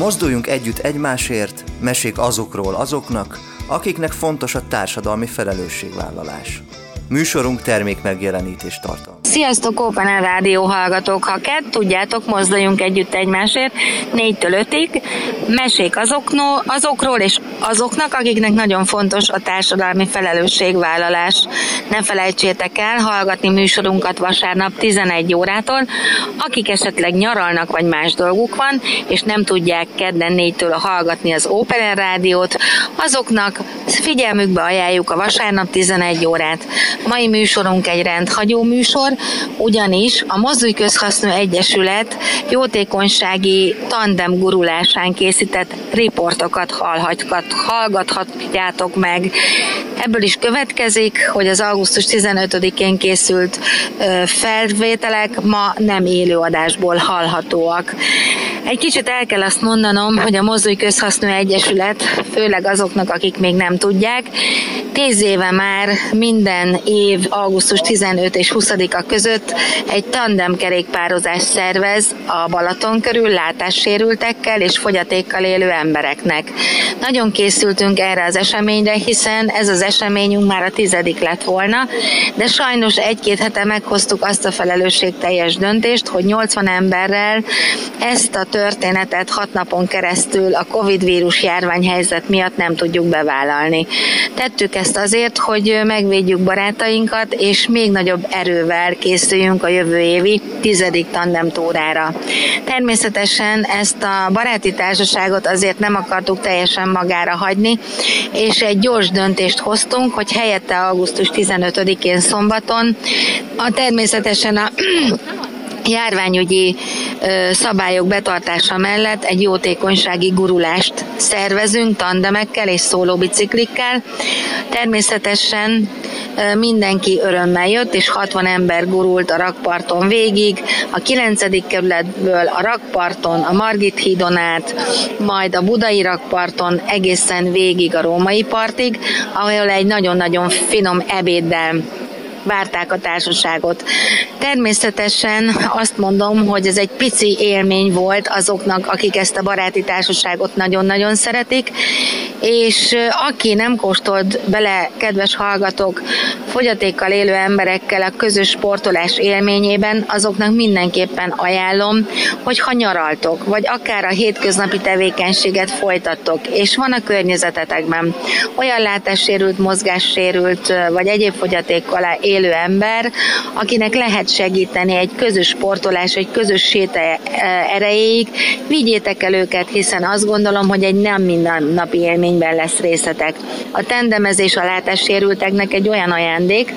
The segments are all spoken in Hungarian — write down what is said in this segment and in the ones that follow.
Mozduljunk együtt egymásért, mesék azokról azoknak, akiknek fontos a társadalmi felelősségvállalás. Műsorunk termék megjelenítés tartalma. Sziasztok, Open Air Rádió hallgatók! Ha kett, tudjátok, mozduljunk együtt egymásért, négytől ötig. Mesék azokno, azokról és azoknak, akiknek nagyon fontos a társadalmi felelősségvállalás. Ne felejtsétek el hallgatni műsorunkat vasárnap 11 órától, akik esetleg nyaralnak vagy más dolguk van, és nem tudják kedden 4-től hallgatni az Air Rádiót, azoknak figyelmükbe ajánljuk a vasárnap 11 órát. Mai műsorunk egy rendhagyó műsor, ugyanis a Mozdulj Közhasznú Egyesület jótékonysági tandem gurulásán készített riportokat hallgathatjátok meg. Ebből is következik, hogy az augusztus 15-én készült felvételek ma nem élőadásból hallhatóak. Egy kicsit el kell azt mondanom, hogy a Mozdulj Közhasznú Egyesület, főleg azoknak, akik még nem tudják, tíz éve már minden év augusztus 15 és 20-a között egy tandem kerékpározás szervez a Balaton körül látássérültekkel és fogyatékkal élő embereknek. Nagyon készültünk erre az eseményre, hiszen ez az eseményünk már a tizedik lett volna, de sajnos egy-két hete meghoztuk azt a felelősségteljes döntést, hogy 80 emberrel ezt a történetet hat napon keresztül a Covid vírus járványhelyzet miatt nem tudjuk bevállalni. Tettük ezt azért, hogy megvédjük barátainkat, és még nagyobb erővel készüljünk a jövő évi tizedik tandem túrára. Természetesen ezt a baráti társaságot azért nem akartuk teljesen magára hagyni, és egy gyors döntést hoztunk, hogy helyette augusztus 15-én szombaton. A természetesen a járványügyi szabályok betartása mellett egy jótékonysági gurulást szervezünk tandemekkel és szólóbiciklikkel. Természetesen mindenki örömmel jött, és 60 ember gurult a rakparton végig, a 9. kerületből a rakparton, a Margit hídon át, majd a Budai rakparton egészen végig a Római partig, ahol egy nagyon-nagyon finom ebéddel várták a társaságot. Természetesen azt mondom, hogy ez egy pici élmény volt azoknak, akik ezt a baráti társaságot nagyon-nagyon szeretik, és aki nem kóstolt bele, kedves hallgatók, fogyatékkal élő emberekkel a közös sportolás élményében, azoknak mindenképpen ajánlom, hogy ha nyaraltok, vagy akár a hétköznapi tevékenységet folytattok, és van a környezetetekben olyan látássérült, mozgássérült, vagy egyéb fogyatékkal élő ember, akinek lehet segíteni egy közös sportolás, egy közös séta erejéig, vigyétek el őket, hiszen azt gondolom, hogy egy nem mindennapi élményben lesz részletek. A tendemezés a látássérülteknek egy olyan ajándék,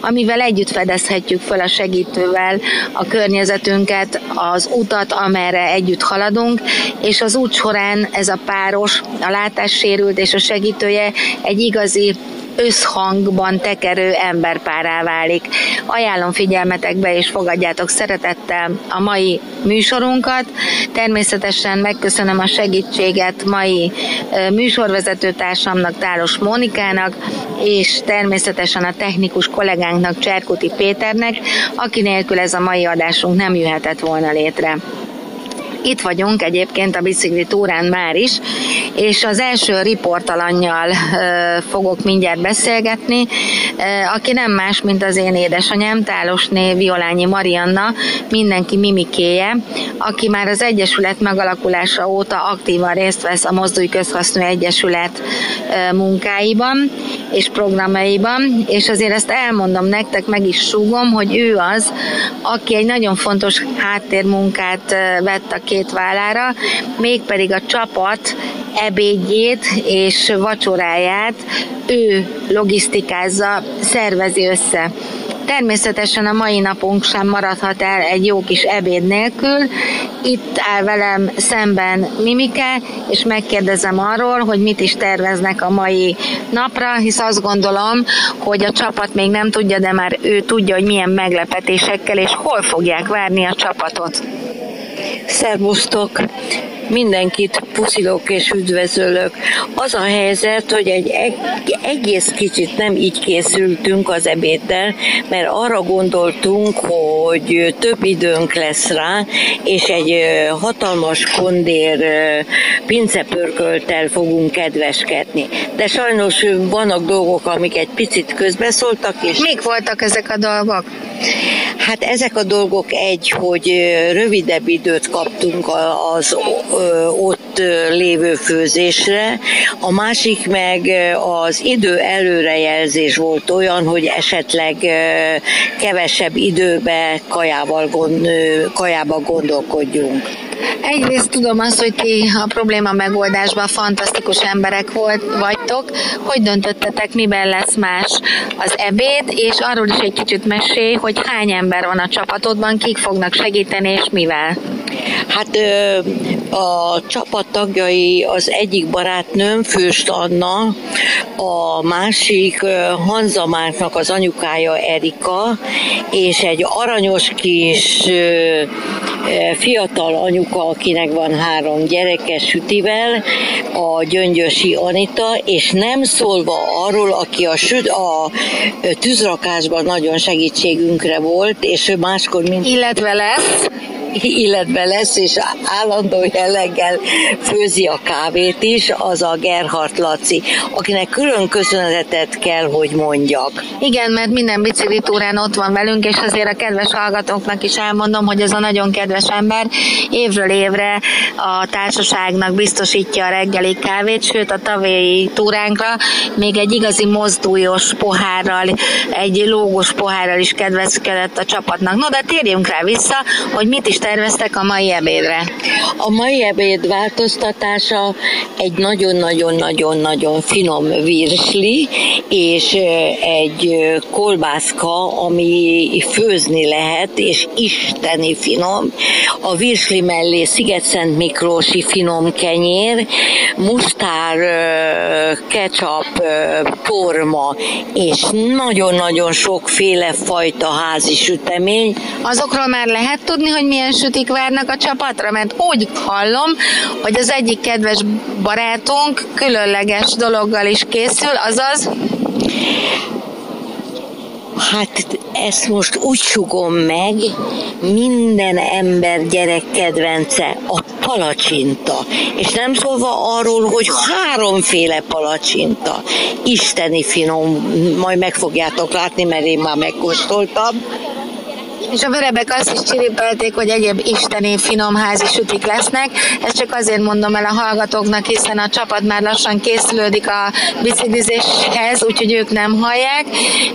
amivel együtt fedezhetjük fel a segítővel a környezetünket, az utat, amerre együtt haladunk, és az út során ez a páros, a látássérült és a segítője egy igazi összhangban tekerő emberpárá válik. Ajánlom figyelmetekbe és fogadjátok szeretettel a mai műsorunkat. Természetesen megköszönöm a segítséget mai műsorvezető társamnak, Tálos Mónikának, és természetesen a technikus kollégánknak, Cserkuti Péternek, aki nélkül ez a mai adásunk nem jöhetett volna létre. Itt vagyunk egyébként a bicikli túrán már is, és az első riportalannyal fogok mindjárt beszélgetni, aki nem más, mint az én édesanyám, Tálosné Violányi Marianna, mindenki mimikéje, aki már az Egyesület megalakulása óta aktívan részt vesz a Mozdulj Közhasznú Egyesület munkáiban és programjaiban, és azért ezt elmondom nektek, meg is súgom, hogy ő az, aki egy nagyon fontos háttérmunkát vett a két vállára, mégpedig a csapat ebédjét és vacsoráját ő logisztikázza, szervezi össze. Természetesen a mai napunk sem maradhat el egy jó kis ebéd nélkül. Itt áll velem szemben Mimike, és megkérdezem arról, hogy mit is terveznek a mai napra, hisz azt gondolom, hogy a csapat még nem tudja, de már ő tudja, hogy milyen meglepetésekkel és hol fogják várni a csapatot. Szervusztok! Mindenkit puszilok és üdvözölök. Az a helyzet, hogy egy egész kicsit nem így készültünk az ebéddel, mert arra gondoltunk, hogy több időnk lesz rá, és egy hatalmas kondér pincepörköltel fogunk kedveskedni. De sajnos vannak dolgok, amik egy picit közbeszóltak. És Mik voltak ezek a dolgok? Hát ezek a dolgok egy, hogy rövidebb időt kaptunk az ott lévő főzésre, a másik meg az idő előrejelzés volt olyan, hogy esetleg kevesebb időbe kajával gond, kajába gondolkodjunk. Egyrészt tudom azt, hogy ti a probléma megoldásban fantasztikus emberek volt, vagytok. Hogy döntöttetek, miben lesz más az ebéd, és arról is egy kicsit mesélj, hogy hány ember van a csapatodban, kik fognak segíteni, és mivel? Hát a csapat tagjai az egyik barátnőm, Főst Anna, a másik Hanza Márknak az anyukája Erika, és egy aranyos kis fiatal anyuka, akinek van három gyereke sütivel, a Gyöngyösi Anita, és nem szólva arról, aki a, süt, a tűzrakásban nagyon segítségünkre volt, és ő máskor mint... Illetve lesz illetve lesz, és állandó jelleggel főzi a kávét is, az a Gerhard Laci, akinek külön köszönetet kell, hogy mondjak. Igen, mert minden biciklitúrán ott van velünk, és azért a kedves hallgatóknak is elmondom, hogy ez a nagyon kedves ember évről évre a társaságnak biztosítja a reggeli kávét, sőt a tavéi túránkra még egy igazi mozdújos pohárral, egy lógos pohárral is kedvezkedett a csapatnak. No, de térjünk rá vissza, hogy mit is terveztek a mai ebédre? A mai ebéd változtatása egy nagyon-nagyon-nagyon-nagyon finom virsli, és egy kolbászka, ami főzni lehet, és isteni finom. A virsli mellé Sziget-Szent Miklósi finom kenyér, mustár, ketchup, torma, és nagyon-nagyon sokféle fajta házi sütemény. Azokról már lehet tudni, hogy milyen sütik várnak a csapatra? Mert úgy hallom, hogy az egyik kedves barátunk különleges dologgal is készül, azaz Hát ezt most úgy sugom meg, minden ember gyerek kedvence, a palacsinta. És nem szólva arról, hogy háromféle palacsinta. Isteni finom, majd meg fogjátok látni, mert én már megkóstoltam és a verebek azt is csiripelték, hogy egyéb isteni finom házi sütik lesznek. Ezt csak azért mondom el a hallgatóknak, hiszen a csapat már lassan készülődik a biciklizéshez, úgyhogy ők nem hallják,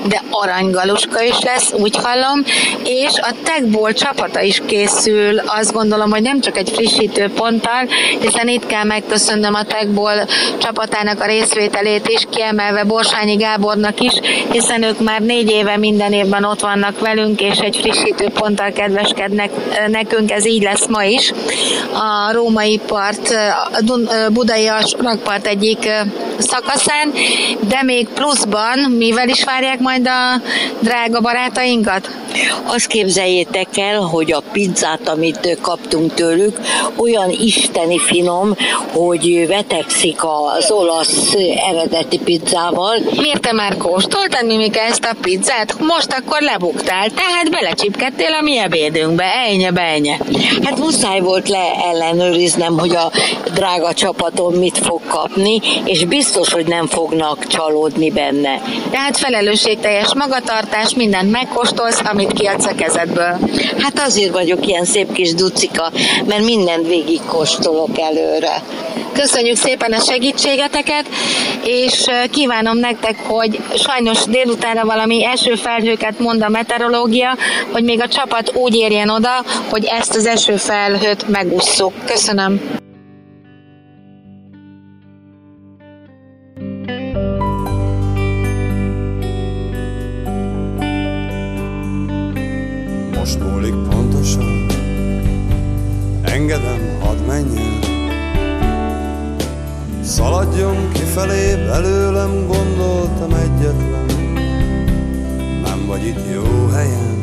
de aranygaluska is lesz, úgy hallom, és a Techból csapata is készül, azt gondolom, hogy nem csak egy frissítő ponttal, hiszen itt kell megköszönnöm a Techból csapatának a részvételét is, kiemelve Borsányi Gábornak is, hiszen ők már négy éve minden évben ott vannak velünk, és egy friss ponttal kedveskednek nekünk, ez így lesz ma is. A római part, a budai rakpart egyik szakaszán, de még pluszban mivel is várják majd a drága barátainkat? Azt képzeljétek el, hogy a pizzát, amit kaptunk tőlük, olyan isteni finom, hogy vetekszik az olasz eredeti pizzával. Miért te már kóstoltad, Mimika, ezt a pizzát? Most akkor lebuktál, tehát belecsipkedtél a mi ebédünkbe, ennyi, ennyi. Hát muszáj volt leellenőriznem, hogy a drága csapatom mit fog kapni, és biztos, hogy nem fognak csalódni benne. Tehát felelősségteljes magatartás, mindent megkóstolsz, ami amit kiadsz a kezedből? Hát azért vagyok ilyen szép kis ducika, mert mindent végig kóstolok előre. Köszönjük szépen a segítségeteket, és kívánom nektek, hogy sajnos délutánra valami esőfelhőket mond a meteorológia, hogy még a csapat úgy érjen oda, hogy ezt az esőfelhőt megusszuk. Köszönöm. Engedem, hadd menjen. Szaladjon kifelé, belőlem gondoltam egyetlen. Nem vagy itt jó helyen,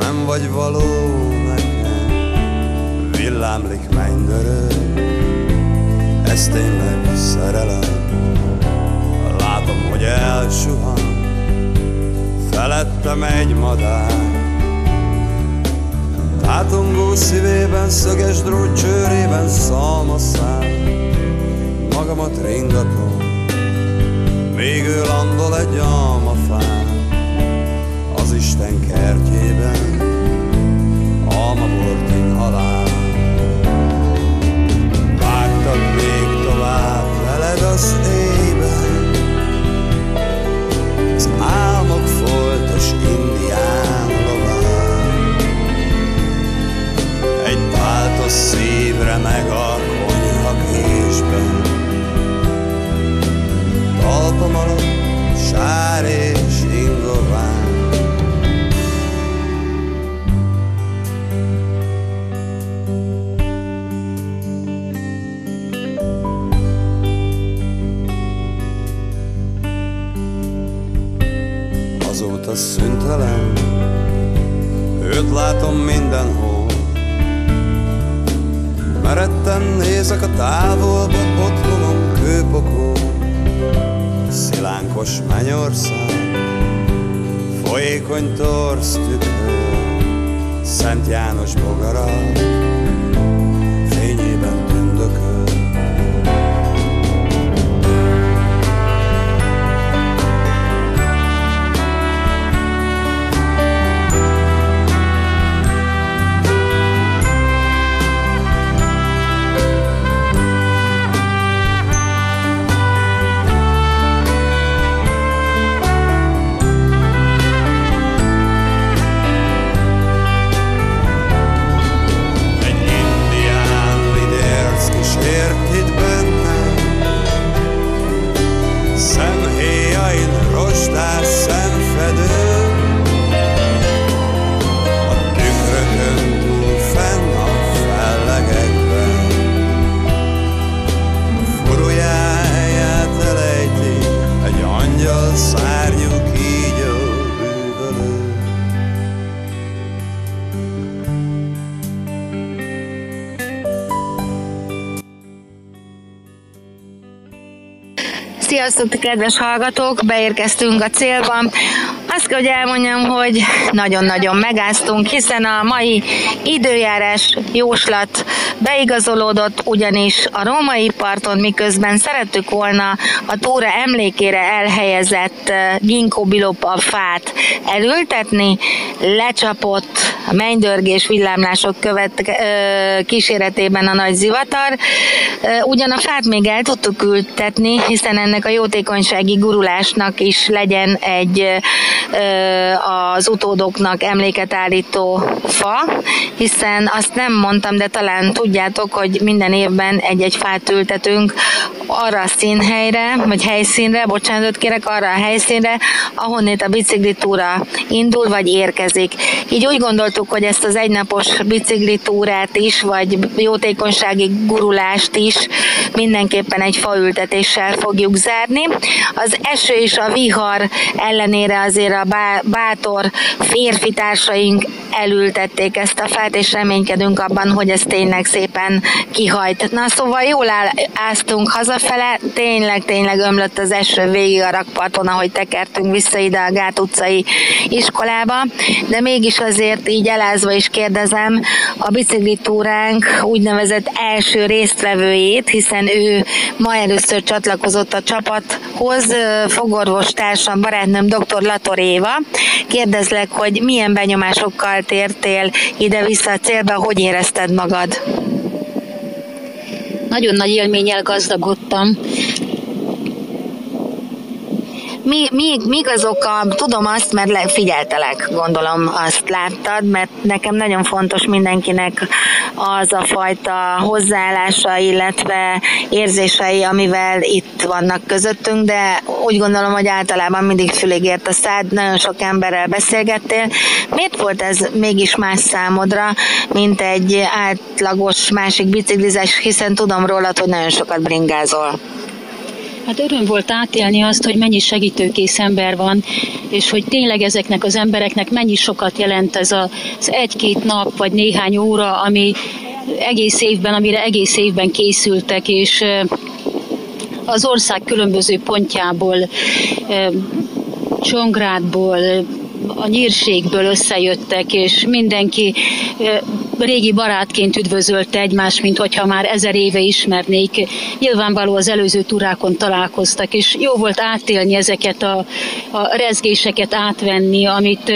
nem vagy való nekem. hullámlik mennydörő, ez tényleg szerelem. Látom, hogy elsuhan, felettem egy madár. Tátongó szívében, szöges drót csőrében szalmaszám, magamat ringatom, ő landol egy almafán, az Isten kertjében, almabortin halál. Vágtak még tovább veled az éjben, az álmok foltos indián szívre meg a konyha késben, talpam alatt sár és ingován. Azóta szüntelen, őt látom mindenhol. Meretten nézek a távolba, otthonom kőpokol, szilánkos mennyország, folyékony torsz tükör, Szent János bogara, Sziasztok, kedves hallgatók! Beérkeztünk a célba. Azt kell, hogy elmondjam, hogy nagyon-nagyon megáztunk, hiszen a mai időjárás jóslat beigazolódott, ugyanis a római parton miközben szerettük volna a túra emlékére elhelyezett eh, ginkgo biloba fát elültetni, lecsapott a mennydörgés villámlások követ, ö, kíséretében a nagy zivatar. Ö, Ugyan a fát még el tudtuk ültetni, hiszen ennek a jótékonysági gurulásnak is legyen egy ö, az utódoknak emléket állító fa, hiszen azt nem mondtam, de talán tudjátok, hogy minden évben egy-egy fát ültetünk arra a színhelyre, vagy helyszínre, bocsánatot kérek, arra a helyszínre, ahonnét a biciklitúra indul, vagy érkezik. Így úgy gondoltuk, hogy ezt az egynapos biciklitúrát is, vagy jótékonysági gurulást is mindenképpen egy faültetéssel fogjuk zárni. Az eső és a vihar ellenére azért a bá- bátor férfi társaink elültették ezt a fát, és reménykedünk abban, hogy ez tényleg szépen kihajt. Na szóval jól áztunk hazafele, tényleg, tényleg ömlött az eső végig a rakparton, ahogy tekertünk vissza ide a Gát utcai iskolába, de mégis azért így elázva is kérdezem a biciklitúránk úgynevezett első résztvevőjét, hiszen ő ma először csatlakozott a csapathoz, fogorvos társam, barátnőm dr. Lator Éva. Kérdezlek, hogy milyen benyomásokkal tértél ide-vissza a célba, hogy érezted magad? Nagyon nagy élménnyel gazdagodtam. Mi, mi, mik azok a, tudom azt, mert le- figyeltelek, gondolom azt láttad, mert nekem nagyon fontos mindenkinek az a fajta hozzáállása, illetve érzései, amivel itt vannak közöttünk, de úgy gondolom, hogy általában mindig fülig ért a szád, nagyon sok emberrel beszélgettél. Miért volt ez mégis más számodra, mint egy átlagos másik biciklizés, hiszen tudom rólad, hogy nagyon sokat bringázol. Hát öröm volt átélni azt, hogy mennyi segítőkész ember van, és hogy tényleg ezeknek az embereknek mennyi sokat jelent ez az egy-két nap, vagy néhány óra, ami egész évben, amire egész évben készültek, és az ország különböző pontjából, Csongrádból, a nyírségből összejöttek, és mindenki régi barátként üdvözölte egymást, mint hogyha már ezer éve ismernék. Nyilvánvaló az előző turákon találkoztak, és jó volt átélni ezeket a, a rezgéseket, átvenni, amit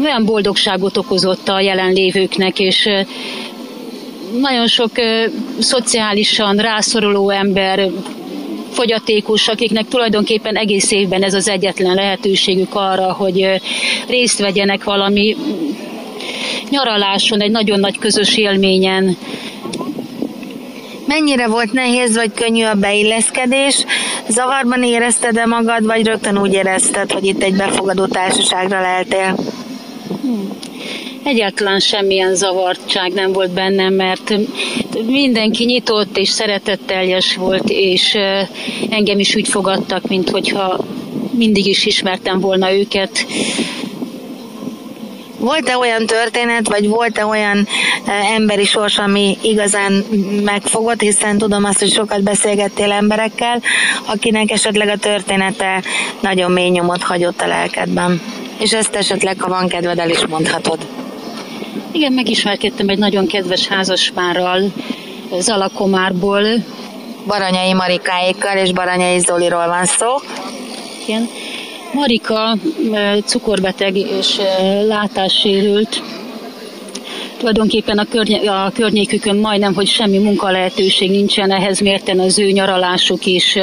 olyan boldogságot okozott a jelenlévőknek, és nagyon sok szociálisan rászoruló ember fogyatékos, akiknek tulajdonképpen egész évben ez az egyetlen lehetőségük arra, hogy részt vegyenek valami nyaraláson, egy nagyon nagy közös élményen. Mennyire volt nehéz vagy könnyű a beilleszkedés? Zavarban érezted-e magad, vagy rögtön úgy érezted, hogy itt egy befogadó társaságra leltél? Hmm egyáltalán semmilyen zavartság nem volt bennem, mert mindenki nyitott és szeretetteljes volt, és engem is úgy fogadtak, mint hogyha mindig is ismertem volna őket. Volt-e olyan történet, vagy volt-e olyan emberi sors, ami igazán megfogott, hiszen tudom azt, hogy sokat beszélgettél emberekkel, akinek esetleg a története nagyon mély nyomot hagyott a lelkedben. És ezt esetleg, ha van kedved, el is mondhatod. Igen, megismerkedtem egy nagyon kedves házaspárral, Zalakomárból. Baranyai Marikáékkal és Baranyai Zoliról van szó. Igen. Marika cukorbeteg és látássérült. Tulajdonképpen a, körny- a környékükön majdnem, hogy semmi munkalehetőség nincsen, ehhez mérten az ő nyaralásuk is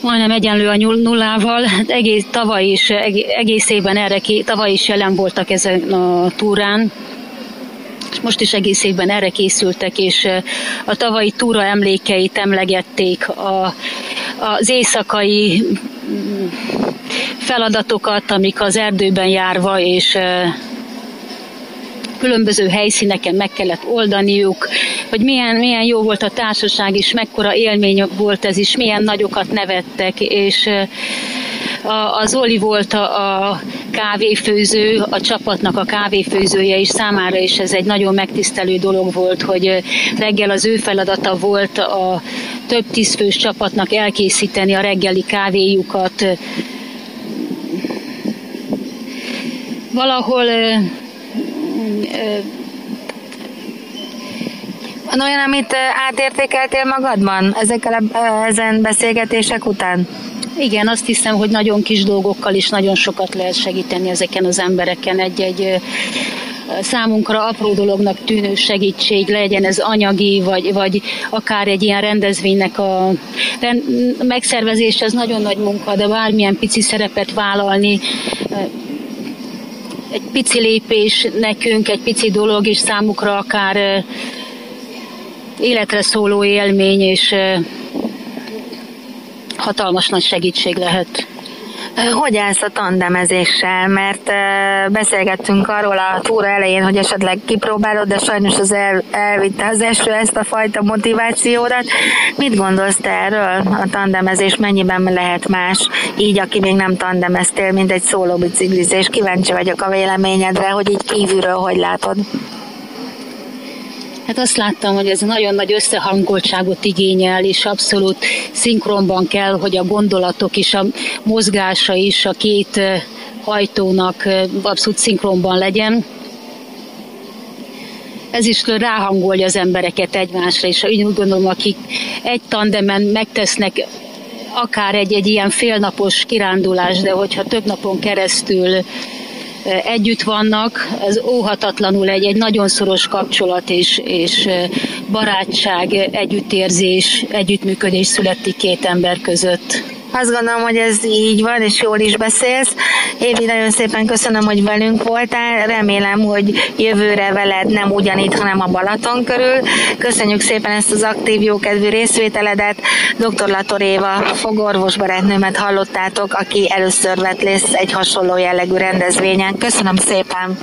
majdnem egyenlő a nullával. Hát egész tavaly is, egész évben erre tavaly is jelen voltak ezen a túrán, és most is egész évben erre készültek, és a tavalyi túra emlékeit emlegették, a, az éjszakai feladatokat, amik az erdőben járva, és különböző helyszíneken meg kellett oldaniuk, hogy milyen, milyen jó volt a társaság, és mekkora élmény volt ez is, milyen nagyokat nevettek, és a, az Oli volt a, a kávéfőző, a csapatnak a kávéfőzője, és számára is ez egy nagyon megtisztelő dolog volt, hogy reggel az ő feladata volt a több tízfős csapatnak elkészíteni a reggeli kávéjukat. Valahol van olyan, amit átértékeltél magadban ezekkel a, ezen beszélgetések után? Igen, azt hiszem, hogy nagyon kis dolgokkal is nagyon sokat lehet segíteni ezeken az embereken. Egy-egy számunkra apró dolognak tűnő segítség, legyen ez anyagi, vagy, vagy akár egy ilyen rendezvénynek a megszervezés, ez nagyon nagy munka, de bármilyen pici szerepet vállalni, egy pici lépés nekünk, egy pici dolog, és számukra akár életre szóló élmény, és hatalmas nagy segítség lehet. Hogy állsz a tandemezéssel? Mert beszélgettünk arról a túra elején, hogy esetleg kipróbálod, de sajnos az el, elvitte az eső ezt a fajta motivációdat. Mit gondolsz te erről? A tandemezés mennyiben lehet más, így aki még nem tandemeztél, mint egy szólóbiciklizés? Kíváncsi vagyok a véleményedre, hogy így kívülről hogy látod. Hát azt láttam, hogy ez nagyon nagy összehangoltságot igényel, és abszolút szinkronban kell, hogy a gondolatok és a mozgása is a két hajtónak abszolút szinkronban legyen. Ez is ráhangolja az embereket egymásra, és én úgy gondolom, akik egy tandemen megtesznek akár egy, egy ilyen félnapos kirándulás, de hogyha több napon keresztül együtt vannak, ez óhatatlanul egy, egy nagyon szoros kapcsolat és, és barátság, együttérzés, együttműködés születik két ember között. Azt gondolom, hogy ez így van, és jól is beszélsz. Évi, nagyon szépen köszönöm, hogy velünk voltál. Remélem, hogy jövőre veled nem ugyanitt, hanem a Balaton körül. Köszönjük szépen ezt az aktív, jókedvű részvételedet. Dr. Latoréva fogorvos barátnőmet hallottátok, aki először vett részt egy hasonló jellegű rendezvényen. Köszönöm szépen!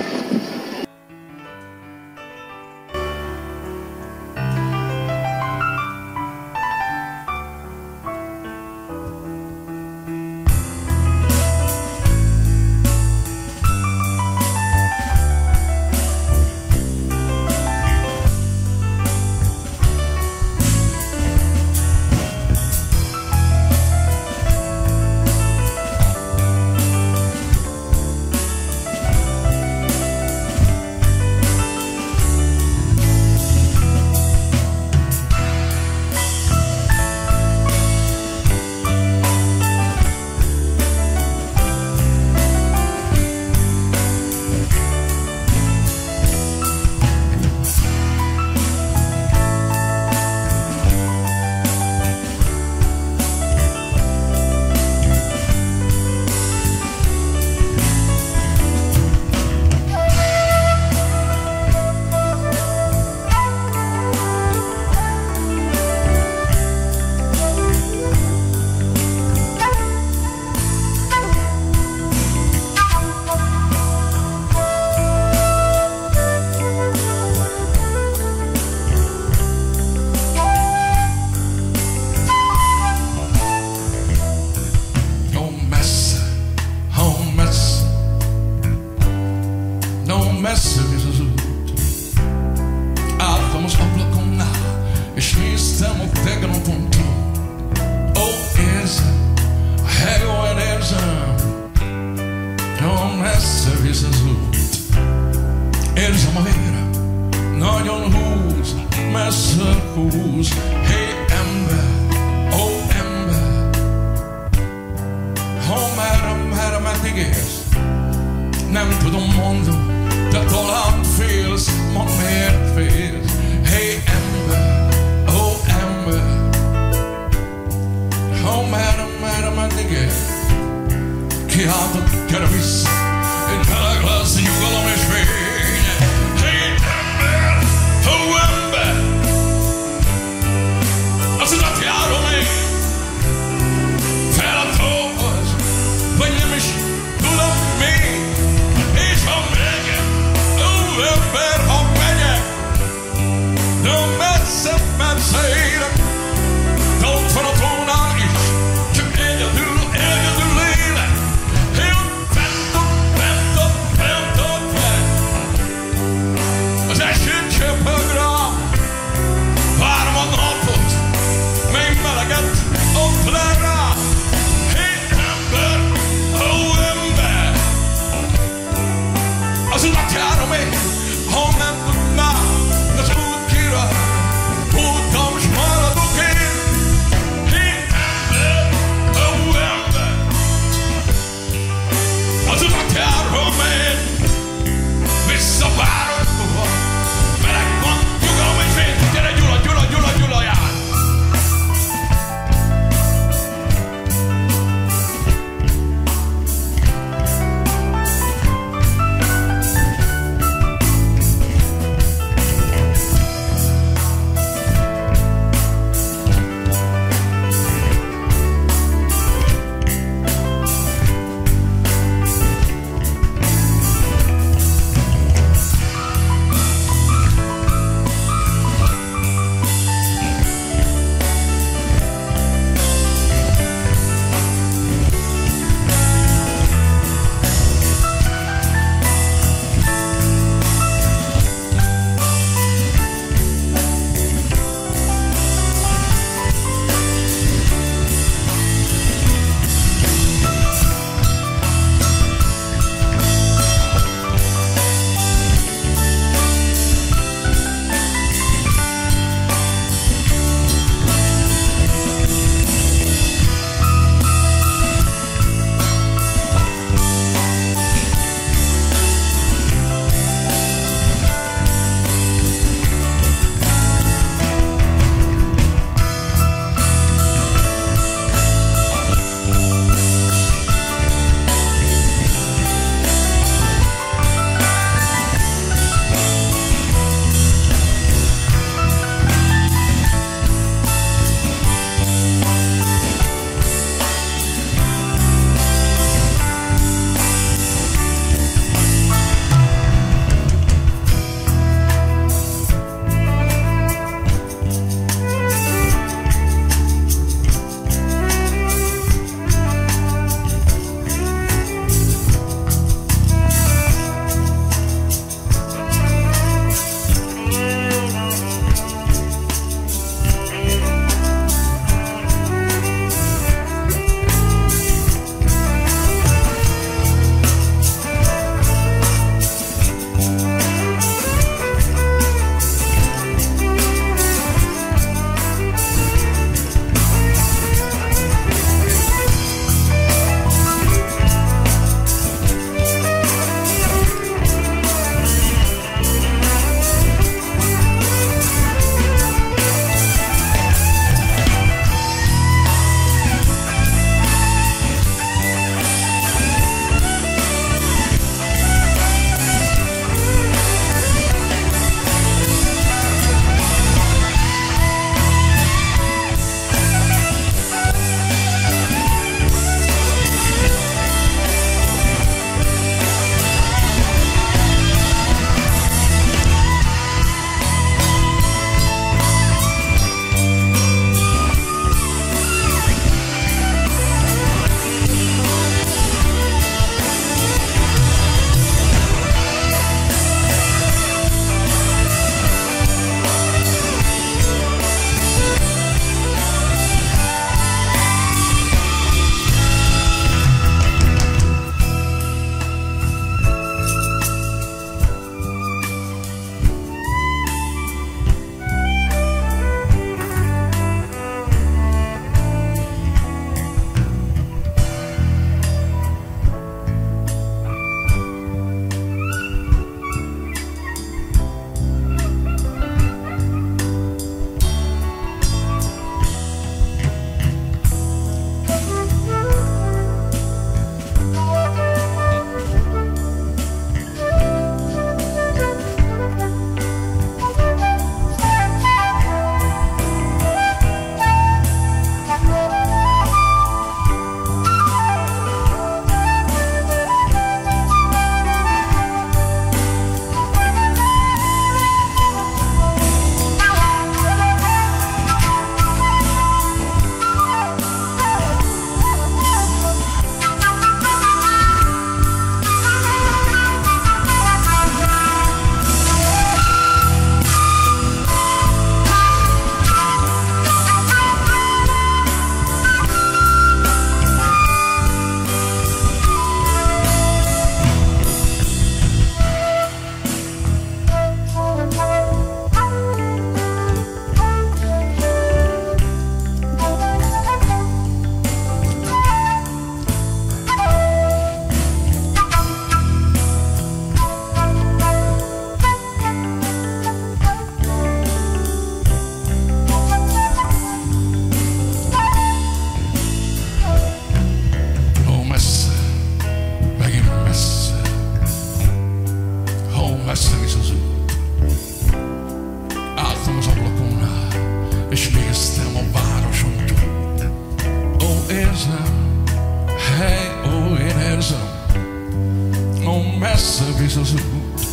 Messze visz az út.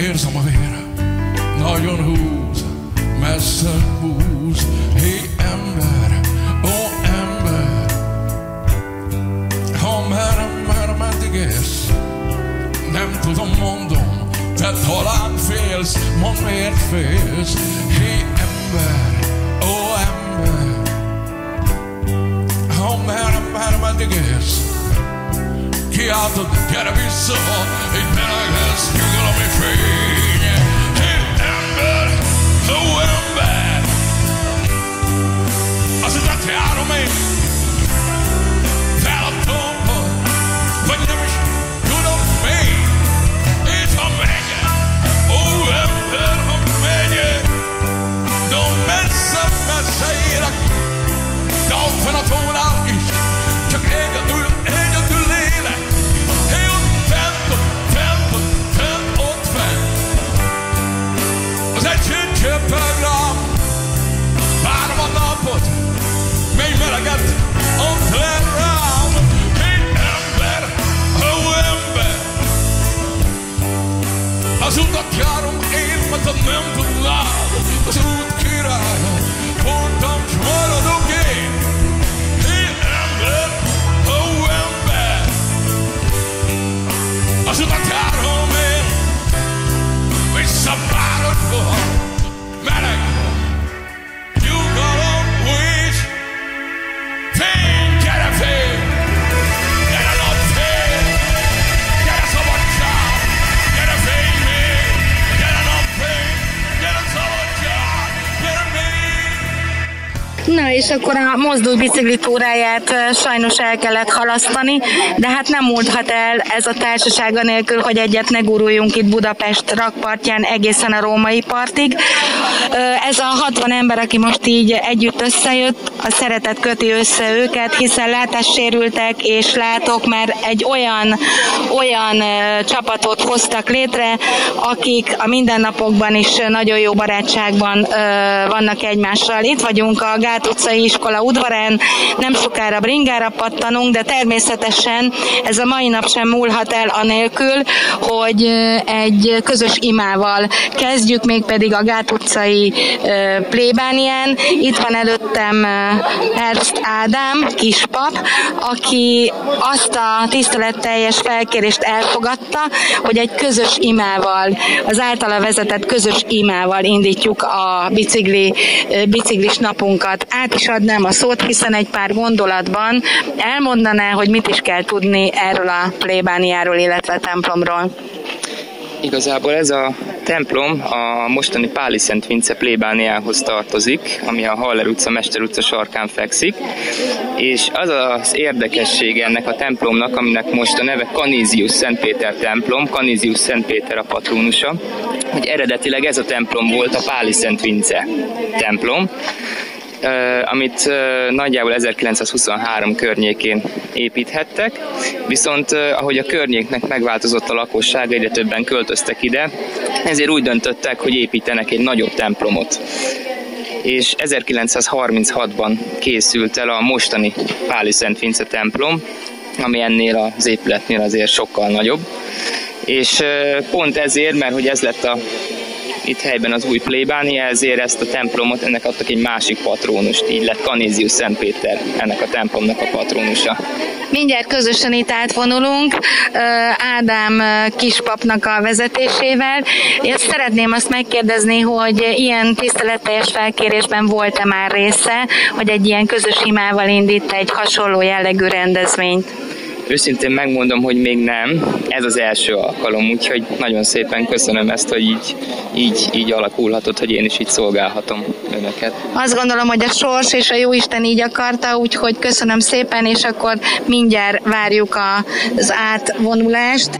Érzem a vére, nagyon és akkor a mozdulj bicikli túráját eh, sajnos el kellett halasztani, de hát nem múlthat el ez a társasága nélkül, hogy egyet ne guruljunk itt Budapest rakpartján egészen a római partig. Ez a 60 ember, aki most így együtt összejött, a szeretet köti össze őket, hiszen látássérültek és látok már egy olyan, olyan csapatot hoztak létre, akik a mindennapokban is nagyon jó barátságban vannak egymással. Itt vagyunk a Gát utcai iskola udvarán, nem sokára bringára pattanunk, de természetesen ez a mai nap sem múlhat el anélkül, hogy egy közös imával kezdjük, mégpedig a Gát utcai plébánián. Itt van előttem ö, Ernst Ádám, kispap, aki azt a tiszteletteljes felkérést elfogadta, hogy egy közös imával, az általa vezetett közös imával indítjuk a bicikli, biciklis napunkat. Át is adnám a szót, hiszen egy pár gondolatban elmondaná, hogy mit is kell tudni erről a plébániáról, illetve a templomról. Igazából ez a templom a mostani Páli Szent Vince plébániához tartozik, ami a Haller utca, Mester utca sarkán fekszik, és az az érdekessége ennek a templomnak, aminek most a neve Kanízius Szent Péter templom, Kanízius Szent Péter a patrónusa, hogy eredetileg ez a templom volt a Páli Szent Vince templom, amit nagyjából 1923 környékén építhettek, viszont ahogy a környéknek megváltozott a lakosság, egyre többen költöztek ide, ezért úgy döntöttek, hogy építenek egy nagyobb templomot és 1936-ban készült el a mostani Páli Szent Vince templom, ami ennél az épületnél azért sokkal nagyobb. És pont ezért, mert hogy ez lett a itt helyben az új plébánia, ezért ezt a templomot, ennek adtak egy másik patrónust, így lett Kanézius Szent Péter ennek a templomnak a patrónusa. Mindjárt közösen itt átvonulunk Ádám kispapnak a vezetésével. Én szeretném azt megkérdezni, hogy ilyen tiszteletteljes felkérésben volt-e már része, hogy egy ilyen közös imával indít egy hasonló jellegű rendezvényt? Őszintén megmondom, hogy még nem, ez az első alkalom, úgyhogy nagyon szépen köszönöm ezt, hogy így, így, így alakulhatott, hogy én is így szolgálhatom önöket. Azt gondolom, hogy a sors és a jóisten így akarta, úgyhogy köszönöm szépen, és akkor mindjárt várjuk az átvonulást.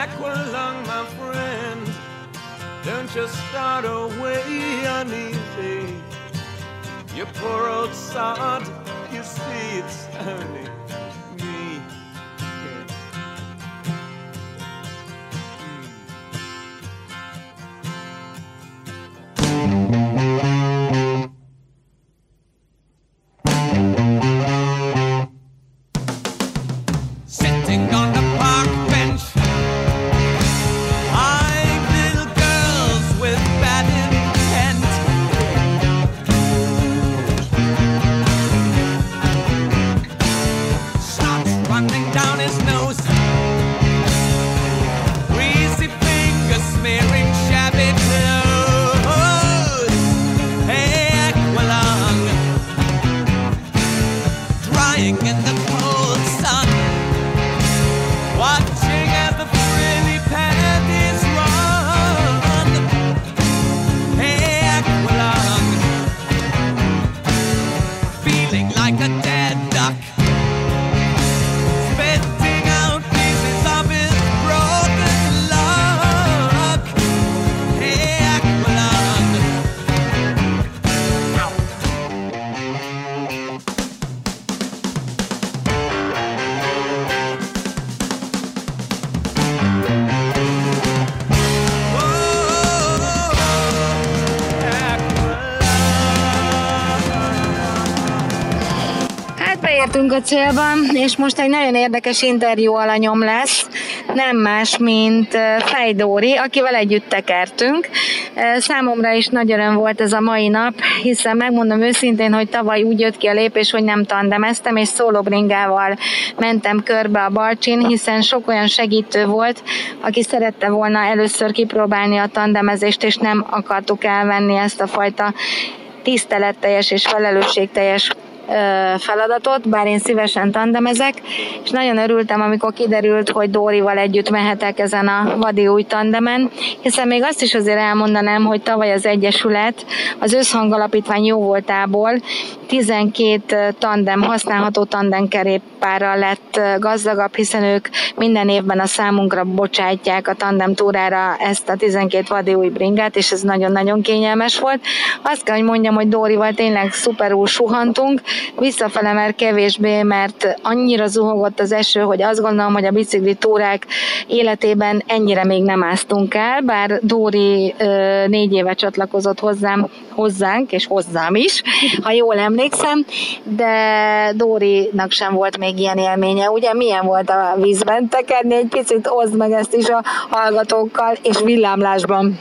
Aqualung, my friend, don't just start away uneasy. You poor old sod, you see it's only célban, és most egy nagyon érdekes interjú alanyom lesz, nem más, mint eh, Fej Dóri, akivel együtt tekertünk. Számomra is nagy öröm volt ez a mai nap, hiszen megmondom őszintén, hogy tavaly úgy jött ki a lépés, hogy nem tandemeztem, és szólóbringával mentem körbe a Balcsin, hiszen sok olyan segítő volt, aki szerette volna először kipróbálni a tandemezést, és nem akartuk elvenni ezt a fajta tiszteletteljes és felelősségteljes feladatot, bár én szívesen tandemezek, és nagyon örültem, amikor kiderült, hogy Dórival együtt mehetek ezen a vadi új tandemen, hiszen még azt is azért elmondanám, hogy tavaly az Egyesület az Összhangalapítvány jó voltából 12 tandem, használható tandemkerékpárral lett ö, gazdagabb, hiszen ők minden évben a számunkra bocsátják a tandem túrára ezt a 12 vadi új bringát, és ez nagyon-nagyon kényelmes volt. Azt kell, hogy mondjam, hogy Dórival tényleg szuperul suhantunk, visszafele már kevésbé, mert annyira zuhogott az eső, hogy azt gondolom, hogy a bicikli túrák életében ennyire még nem áztunk el, bár Dóri négy éve csatlakozott hozzám, hozzánk, és hozzám is, ha jól emlékszem, de Dórinak sem volt még ilyen élménye. Ugye milyen volt a vízben tekerni? Egy picit oszd meg ezt is a hallgatókkal, és villámlásban.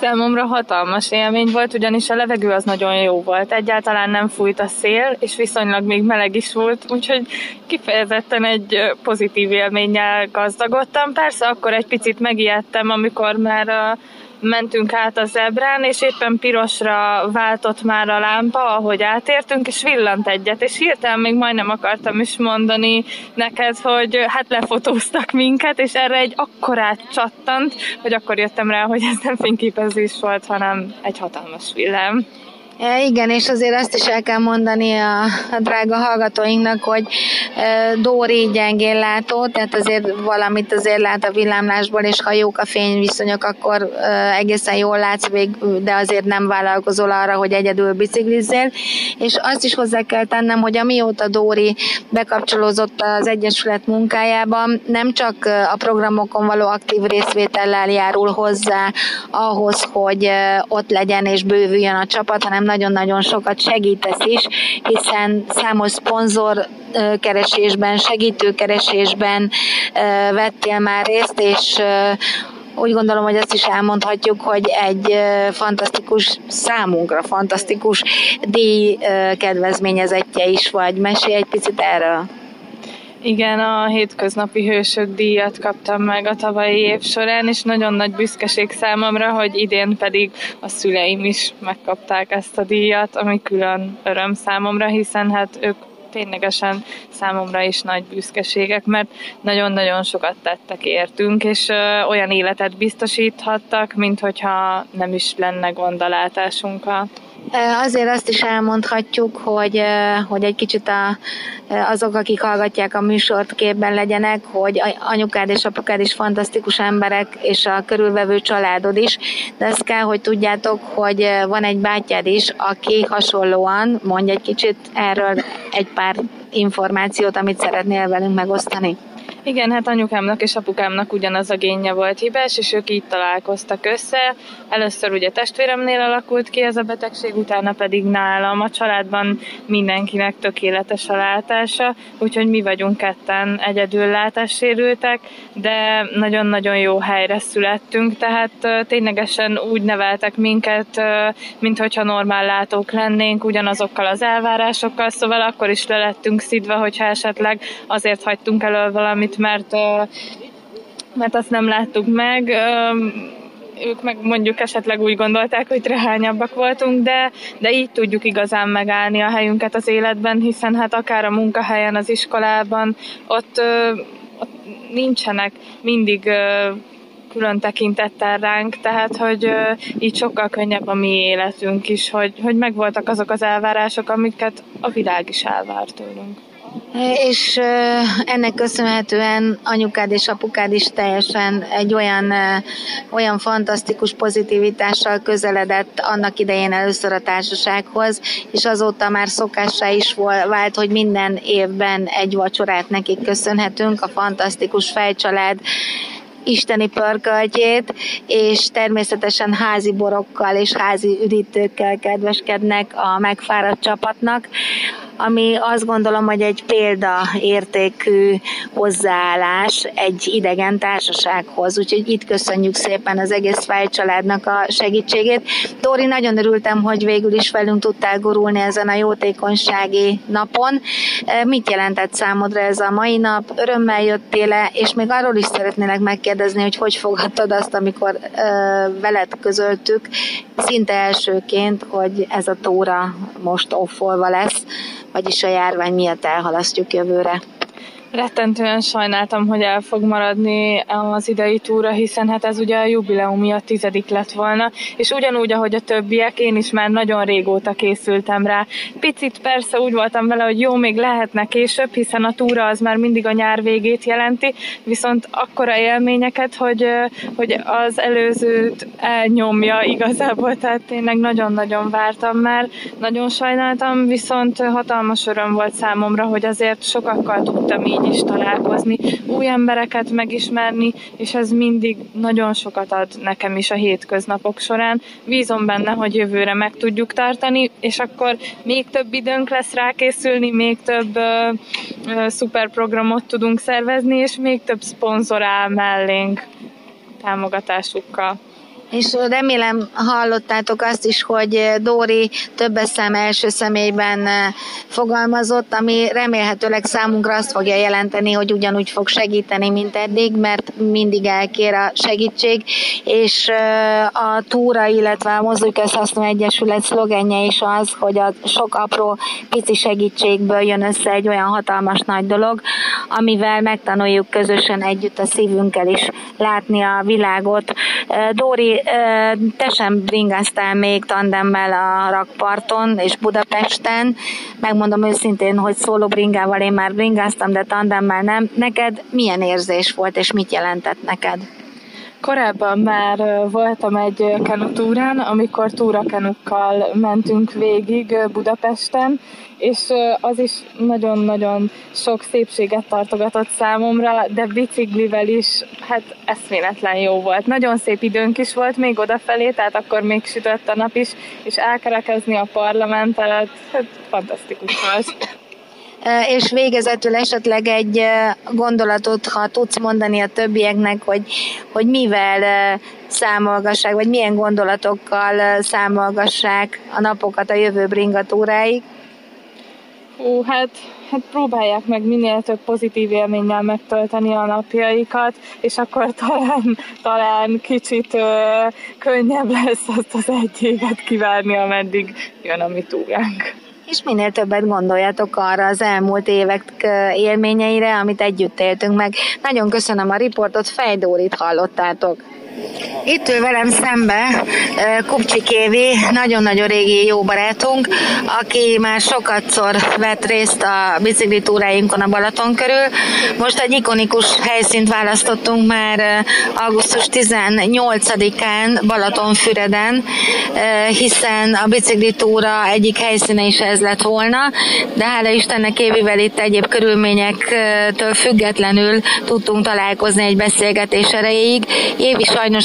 Számomra hatalmas élmény volt, ugyanis a levegő az nagyon jó volt. Egyáltalán nem fújt a szél, és viszonylag még meleg is volt, úgyhogy kifejezetten egy pozitív élménnyel gazdagodtam. Persze akkor egy picit megijedtem, amikor már a mentünk át a zebrán, és éppen pirosra váltott már a lámpa, ahogy átértünk, és villant egyet, és hirtelen még majdnem akartam is mondani neked, hogy hát lefotóztak minket, és erre egy akkorát csattant, hogy akkor jöttem rá, hogy ez nem fényképezés volt, hanem egy hatalmas villám. E, igen, és azért azt is el kell mondani a, a drága hallgatóinknak, hogy e, Dóri gyengén látó, tehát azért valamit azért lát a villámlásból, és ha jók a fényviszonyok, akkor e, egészen jól látsz vég, de azért nem vállalkozol arra, hogy egyedül biciklizzél. És azt is hozzá kell tennem, hogy amióta Dóri bekapcsolózott az Egyesület munkájában, nem csak a programokon való aktív részvétellel járul hozzá ahhoz, hogy ott legyen és bővüljön a csapat, hanem nagyon-nagyon sokat segítesz is, hiszen számos szponzor keresésben, segítőkeresésben vettél már részt, és úgy gondolom, hogy azt is elmondhatjuk, hogy egy fantasztikus, számunkra fantasztikus díj kedvezményezettje is vagy. Mesélj egy picit erről. Igen, a hétköznapi hősök díjat kaptam meg a tavalyi év során, és nagyon nagy büszkeség számomra, hogy idén pedig a szüleim is megkapták ezt a díjat, ami külön öröm számomra, hiszen hát ők ténylegesen számomra is nagy büszkeségek, mert nagyon-nagyon sokat tettek értünk, és olyan életet biztosíthattak, mint hogyha nem is lenne gondalátásunkkal. Azért azt is elmondhatjuk, hogy, hogy egy kicsit a, azok, akik hallgatják a műsort képben legyenek, hogy anyukád és apukád is fantasztikus emberek, és a körülvevő családod is, de azt kell, hogy tudjátok, hogy van egy bátyád is, aki hasonlóan, mondj egy kicsit erről egy pár információt, amit szeretnél velünk megosztani. Igen, hát anyukámnak és apukámnak ugyanaz a génje volt hibás, és ők így találkoztak össze. Először ugye testvéremnél alakult ki ez a betegség, utána pedig nálam. A családban mindenkinek tökéletes a látása, úgyhogy mi vagyunk ketten egyedül látássérültek, de nagyon-nagyon jó helyre születtünk, tehát ténylegesen úgy neveltek minket, mint hogyha normál látók lennénk, ugyanazokkal az elvárásokkal, szóval akkor is le lettünk szidva, hogyha esetleg azért hagytunk elő valamit, mert, mert azt nem láttuk meg. Ők meg mondjuk esetleg úgy gondolták, hogy trehányabbak voltunk, de, de így tudjuk igazán megállni a helyünket az életben, hiszen hát akár a munkahelyen, az iskolában, ott, ott nincsenek mindig külön tekintettel ránk, tehát hogy így sokkal könnyebb a mi életünk is, hogy, hogy megvoltak azok az elvárások, amiket a világ is elvár tőlünk. És ennek köszönhetően anyukád és apukád is teljesen egy olyan, olyan fantasztikus pozitivitással közeledett annak idején először a társasághoz, és azóta már szokássá is vált, hogy minden évben egy vacsorát nekik köszönhetünk, a fantasztikus fejcsalád isteni pörköltjét, és természetesen házi borokkal és házi üdítőkkel kedveskednek a megfáradt csapatnak ami azt gondolom, hogy egy példaértékű hozzáállás egy idegen társasághoz. Úgyhogy itt köszönjük szépen az egész Fáj családnak a segítségét. Tóri, nagyon örültem, hogy végül is velünk tudtál gurulni ezen a jótékonysági napon. Mit jelentett számodra ez a mai nap? Örömmel jöttél és még arról is szeretnélek megkérdezni, hogy hogy fogadtad azt, amikor ö, veled közöltük szinte elsőként, hogy ez a tóra most offolva lesz vagyis a járvány miatt elhalasztjuk jövőre. Rettentően sajnáltam, hogy el fog maradni az idei túra, hiszen hát ez ugye a jubileum miatt tizedik lett volna, és ugyanúgy, ahogy a többiek, én is már nagyon régóta készültem rá. Picit persze úgy voltam vele, hogy jó, még lehetne később, hiszen a túra az már mindig a nyár végét jelenti, viszont akkora élményeket, hogy, hogy az előzőt elnyomja igazából, tehát tényleg nagyon-nagyon vártam már, nagyon sajnáltam, viszont hatalmas öröm volt számomra, hogy azért sokakkal tudtam így így is találkozni, új embereket megismerni, és ez mindig nagyon sokat ad nekem is a hétköznapok során. Bízom benne, hogy jövőre meg tudjuk tartani, és akkor még több időnk lesz rákészülni, még több ö, ö, szuper programot tudunk szervezni, és még több szponzor áll mellénk támogatásukkal. És remélem hallottátok azt is, hogy Dóri többes szám első személyben eh, fogalmazott, ami remélhetőleg számunkra azt fogja jelenteni, hogy ugyanúgy fog segíteni, mint eddig, mert mindig elkér a segítség, és eh, a túra, illetve a Mozdulyközhasznú Egyesület szlogenje is az, hogy a sok apró pici segítségből jön össze egy olyan hatalmas nagy dolog, amivel megtanuljuk közösen együtt a szívünkkel is látni a világot. Eh, Dóri te sem bringáztál még tandemmel a rakparton és Budapesten. Megmondom őszintén, hogy szóló bringával én már bringáztam, de tandemmel nem. Neked milyen érzés volt, és mit jelentett neked? Korábban már voltam egy kenutúrán, amikor túrakenukkal mentünk végig Budapesten, és az is nagyon-nagyon sok szépséget tartogatott számomra, de biciklivel is, hát eszméletlen jó volt. Nagyon szép időnk is volt még odafelé, tehát akkor még sütött a nap is, és elkerekezni a parlamentet, hát fantasztikus volt. És végezetül esetleg egy gondolatot, ha tudsz mondani a többieknek, hogy, hogy mivel számolgassák, vagy milyen gondolatokkal számolgassák a napokat a jövő bringatúráig? Hú, hát, hát próbálják meg minél több pozitív élménnyel megtölteni a napjaikat, és akkor talán, talán kicsit ö, könnyebb lesz azt az egy évet kivárni, ameddig jön a mi túránk és minél többet gondoljatok arra az elmúlt évek élményeire, amit együtt éltünk meg. Nagyon köszönöm a riportot, Fejdórit hallottátok. Itt ül velem szembe Kupcsi Kévi, nagyon-nagyon régi jó barátunk, aki már sokatszor vett részt a biciklitúráinkon a Balaton körül. Most egy ikonikus helyszínt választottunk már augusztus 18-án Balatonfüreden, hiszen a biciklitúra egyik helyszíne is ez lett volna, de hála Istennek Kévivel itt egyéb körülményektől függetlenül tudtunk találkozni egy beszélgetés erejéig. Évi sajnos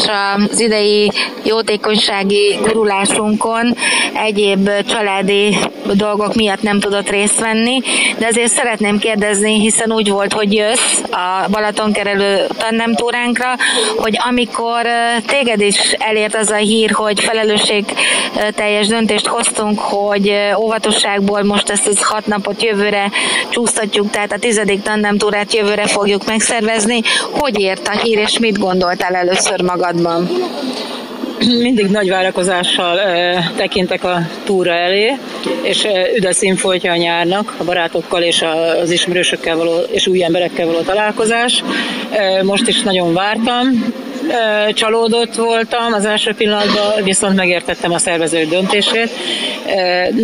az idei jótékonysági gurulásunkon egyéb családi dolgok miatt nem tudott részt venni, de azért szeretném kérdezni, hiszen úgy volt, hogy jössz a Balatonkerelő tandemtúránkra, hogy amikor téged is elért az a hír, hogy felelősség teljes döntést hoztunk, hogy óvatosságból most ezt az hat napot jövőre csúsztatjuk, tehát a tizedik tandemtúrát jövőre fogjuk megszervezni. Hogy ért a hír, és mit gondoltál először magadban? mindig nagy várakozással e, tekintek a túra elé, és üde színfoltja a nyárnak, a barátokkal és az ismerősökkel való, és új emberekkel való találkozás. E, most is nagyon vártam, csalódott voltam az első pillanatban, viszont megértettem a szervező döntését.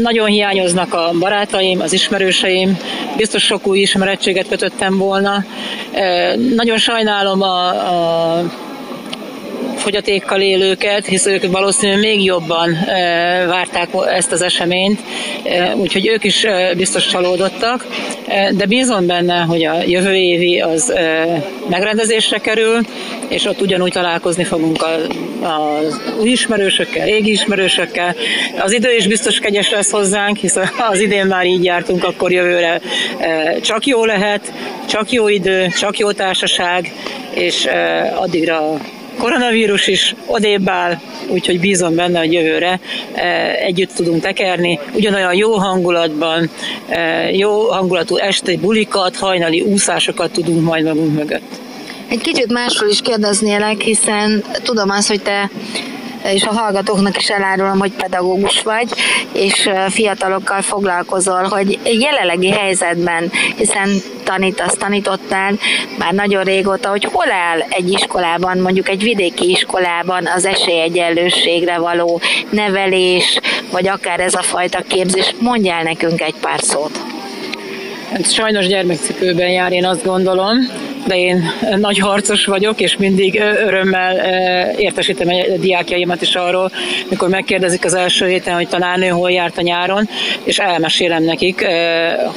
Nagyon hiányoznak a barátaim, az ismerőseim, biztos sok új ismerettséget kötöttem volna. Nagyon sajnálom a, a fogyatékkal élőket, hisz ők valószínűleg még jobban várták ezt az eseményt, úgyhogy ők is biztos csalódottak, de bízom benne, hogy a jövő évi az megrendezésre kerül, és ott ugyanúgy találkozni fogunk az új ismerősökkel, régi ismerősökkel. Az idő is biztos kegyes lesz hozzánk, hisz az idén már így jártunk, akkor jövőre csak jó lehet, csak jó idő, csak jó társaság, és addigra koronavírus is odébb áll, úgyhogy bízom benne, hogy jövőre eh, együtt tudunk tekerni, ugyanolyan jó hangulatban, eh, jó hangulatú esti bulikat, hajnali úszásokat tudunk majd magunk mögött. Egy kicsit másról is kérdeznélek, hiszen tudom azt, hogy te és a hallgatóknak is elárulom, hogy pedagógus vagy, és fiatalokkal foglalkozol, hogy jelenlegi helyzetben, hiszen tanítasz, tanítottál már nagyon régóta, hogy hol áll egy iskolában, mondjuk egy vidéki iskolában az esélyegyenlőségre való nevelés, vagy akár ez a fajta képzés. Mondjál nekünk egy pár szót. Hát sajnos gyermekcipőben jár, én azt gondolom, de én nagy harcos vagyok, és mindig örömmel értesítem a diákjaimat is arról, mikor megkérdezik az első héten, hogy tanárnő hol járt a nyáron, és elmesélem nekik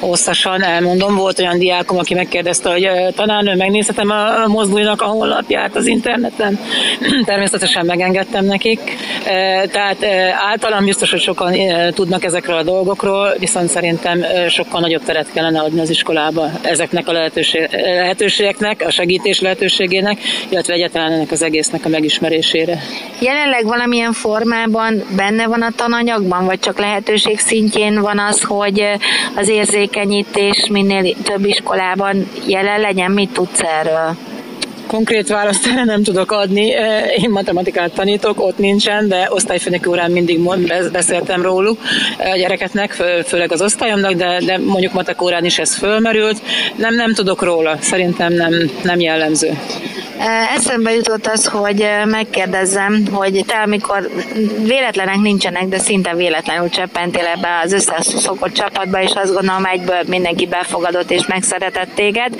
hosszasan, elmondom. Volt olyan diákom, aki megkérdezte, hogy tanárnő, megnézhetem a mozdulnak a honlapját az interneten. Természetesen megengedtem nekik. Tehát általán biztos, hogy sokan tudnak ezekről a dolgokról, viszont szerintem sokkal nagyobb teret kellene adni az iskolába ezeknek a lehetőség, lehetőségeknek, a segítés lehetőségének, illetve egyáltalán ennek az egésznek a megismerésére. Jelenleg valamilyen formában benne van a tananyagban, vagy csak lehetőség szintjén van az, hogy az érzékenyítés minél több iskolában jelen legyen? Mit tudsz erről? Konkrét választ erre nem tudok adni. Én matematikát tanítok, ott nincsen, de osztályfőnök órán mindig beszéltem róluk a gyerekeknek, főleg az osztályomnak, de, de mondjuk matek órán is ez fölmerült. Nem, nem tudok róla, szerintem nem, nem jellemző. Eszembe jutott az, hogy megkérdezzem, hogy te amikor véletlenek nincsenek, de szinte véletlenül cseppentél ebbe az összeszokott csapatba, és azt gondolom egyből mindenki befogadott és megszeretett téged,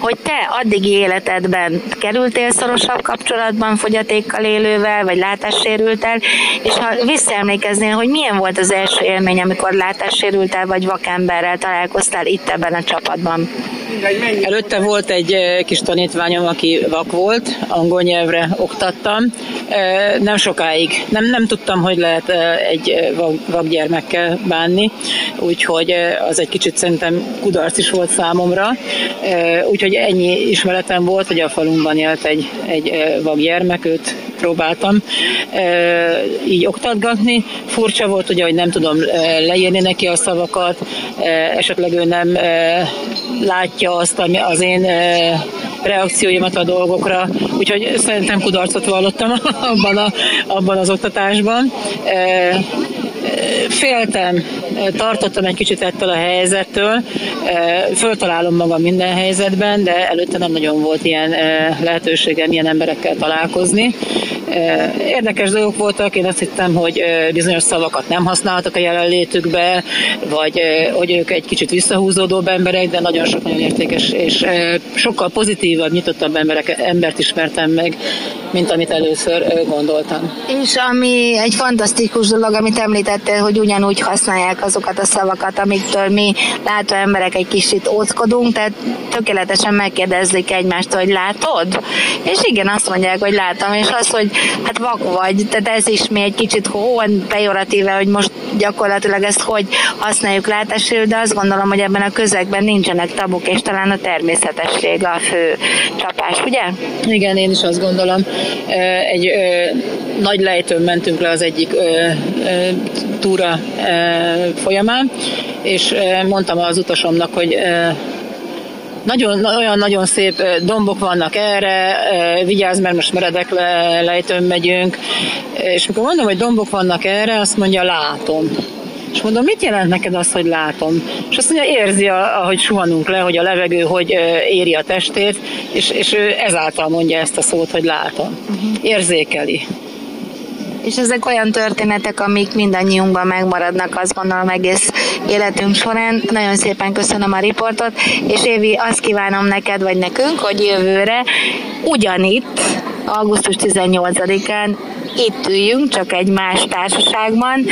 hogy te addigi életedben kerültél szorosabb kapcsolatban fogyatékkal élővel, vagy látássérültel, és ha visszaemlékeznél, hogy milyen volt az első élmény, amikor látássérültel vagy vakemberrel találkoztál itt ebben a csapatban? Előtte volt egy kis tanítványom, aki vak volt, angol nyelvre oktattam. Nem sokáig. Nem, nem tudtam, hogy lehet egy vak gyermekkel bánni, úgyhogy az egy kicsit szerintem kudarc is volt számomra. Úgyhogy ennyi ismeretem volt, hogy a falunkban élt egy, egy vak gyermek, őt próbáltam így oktatgatni. Furcsa volt ugye, hogy nem tudom leírni neki a szavakat, esetleg ő nem látja azt, ami az én reakcióimat a dolgokra, úgyhogy szerintem kudarcot vallottam abban, a, abban az oktatásban. Féltem, tartottam egy kicsit ettől a helyzettől, föltalálom magam minden helyzetben, de előtte nem nagyon volt ilyen lehetőségem ilyen emberekkel találkozni. Érdekes dolgok voltak, én azt hittem, hogy bizonyos szavakat nem használtak a jelenlétükbe, vagy hogy ők egy kicsit visszahúzódóbb emberek, de nagyon sok nagyon értékes és sokkal pozitívabb, nyitottabb emberek, embert ismertem meg, mint amit először gondoltam. És ami egy fantasztikus dolog, amit említettél, hogy ugyanúgy használják azokat a szavakat, amiktől mi látó emberek egy kicsit óckodunk, tehát tökéletesen megkérdezzük egymást, hogy látod? És igen, azt mondják, hogy látom, és az, hogy hát vak vagy, tehát ez is mi egy kicsit hóan pejoratíve, hogy most gyakorlatilag ezt hogy használjuk látásról, de azt gondolom, hogy ebben a közegben nincsenek tabuk, és talán a természetesség a fő csapás, ugye? Igen, én is azt gondolom. Egy ö, nagy lejtőn mentünk le az egyik ö, ö, túra ö, folyamán, és ö, mondtam az utasomnak, hogy ö, nagyon, olyan nagyon szép dombok vannak erre, vigyázz, mert most meredek le, lejtőn megyünk, és mikor mondom, hogy dombok vannak erre, azt mondja, látom. És mondom, mit jelent neked az, hogy látom? És azt mondja, érzi, ahogy suhanunk le, hogy a levegő hogy éri a testét, és, és ő ezáltal mondja ezt a szót, hogy látom. Érzékeli. És ezek olyan történetek, amik mindannyiunkban megmaradnak, azt gondolom egész életünk során. Nagyon szépen köszönöm a riportot, és Évi, azt kívánom neked vagy nekünk, hogy jövőre ugyanitt, augusztus 18-án itt üljünk, csak egy más társaságban,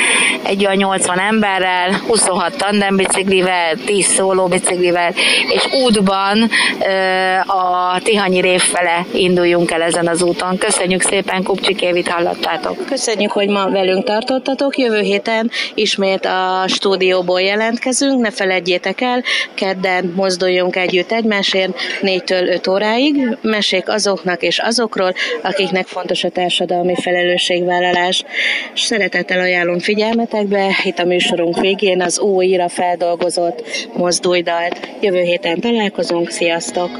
egy olyan 80 emberrel, 26 tandembiciklivel, 10 szólóbiciklivel, és útban a Tihanyi rév fele induljunk el ezen az úton. Köszönjük szépen, Kupcsik Évit hallottátok. Köszönjük, hogy ma velünk tartottatok. Jövő héten ismét a stúdióból jelentkezünk, ne feledjétek el, kedden mozduljunk együtt egymásért 4-től 5 óráig. Mesék azoknak és azokról, akiknek fontos a társadalmi felelősség felelősségvállalás. Szeretettel ajánlom figyelmetekbe, itt a műsorunk végén az újra feldolgozott mozdulydalt. Jövő héten találkozunk, sziasztok!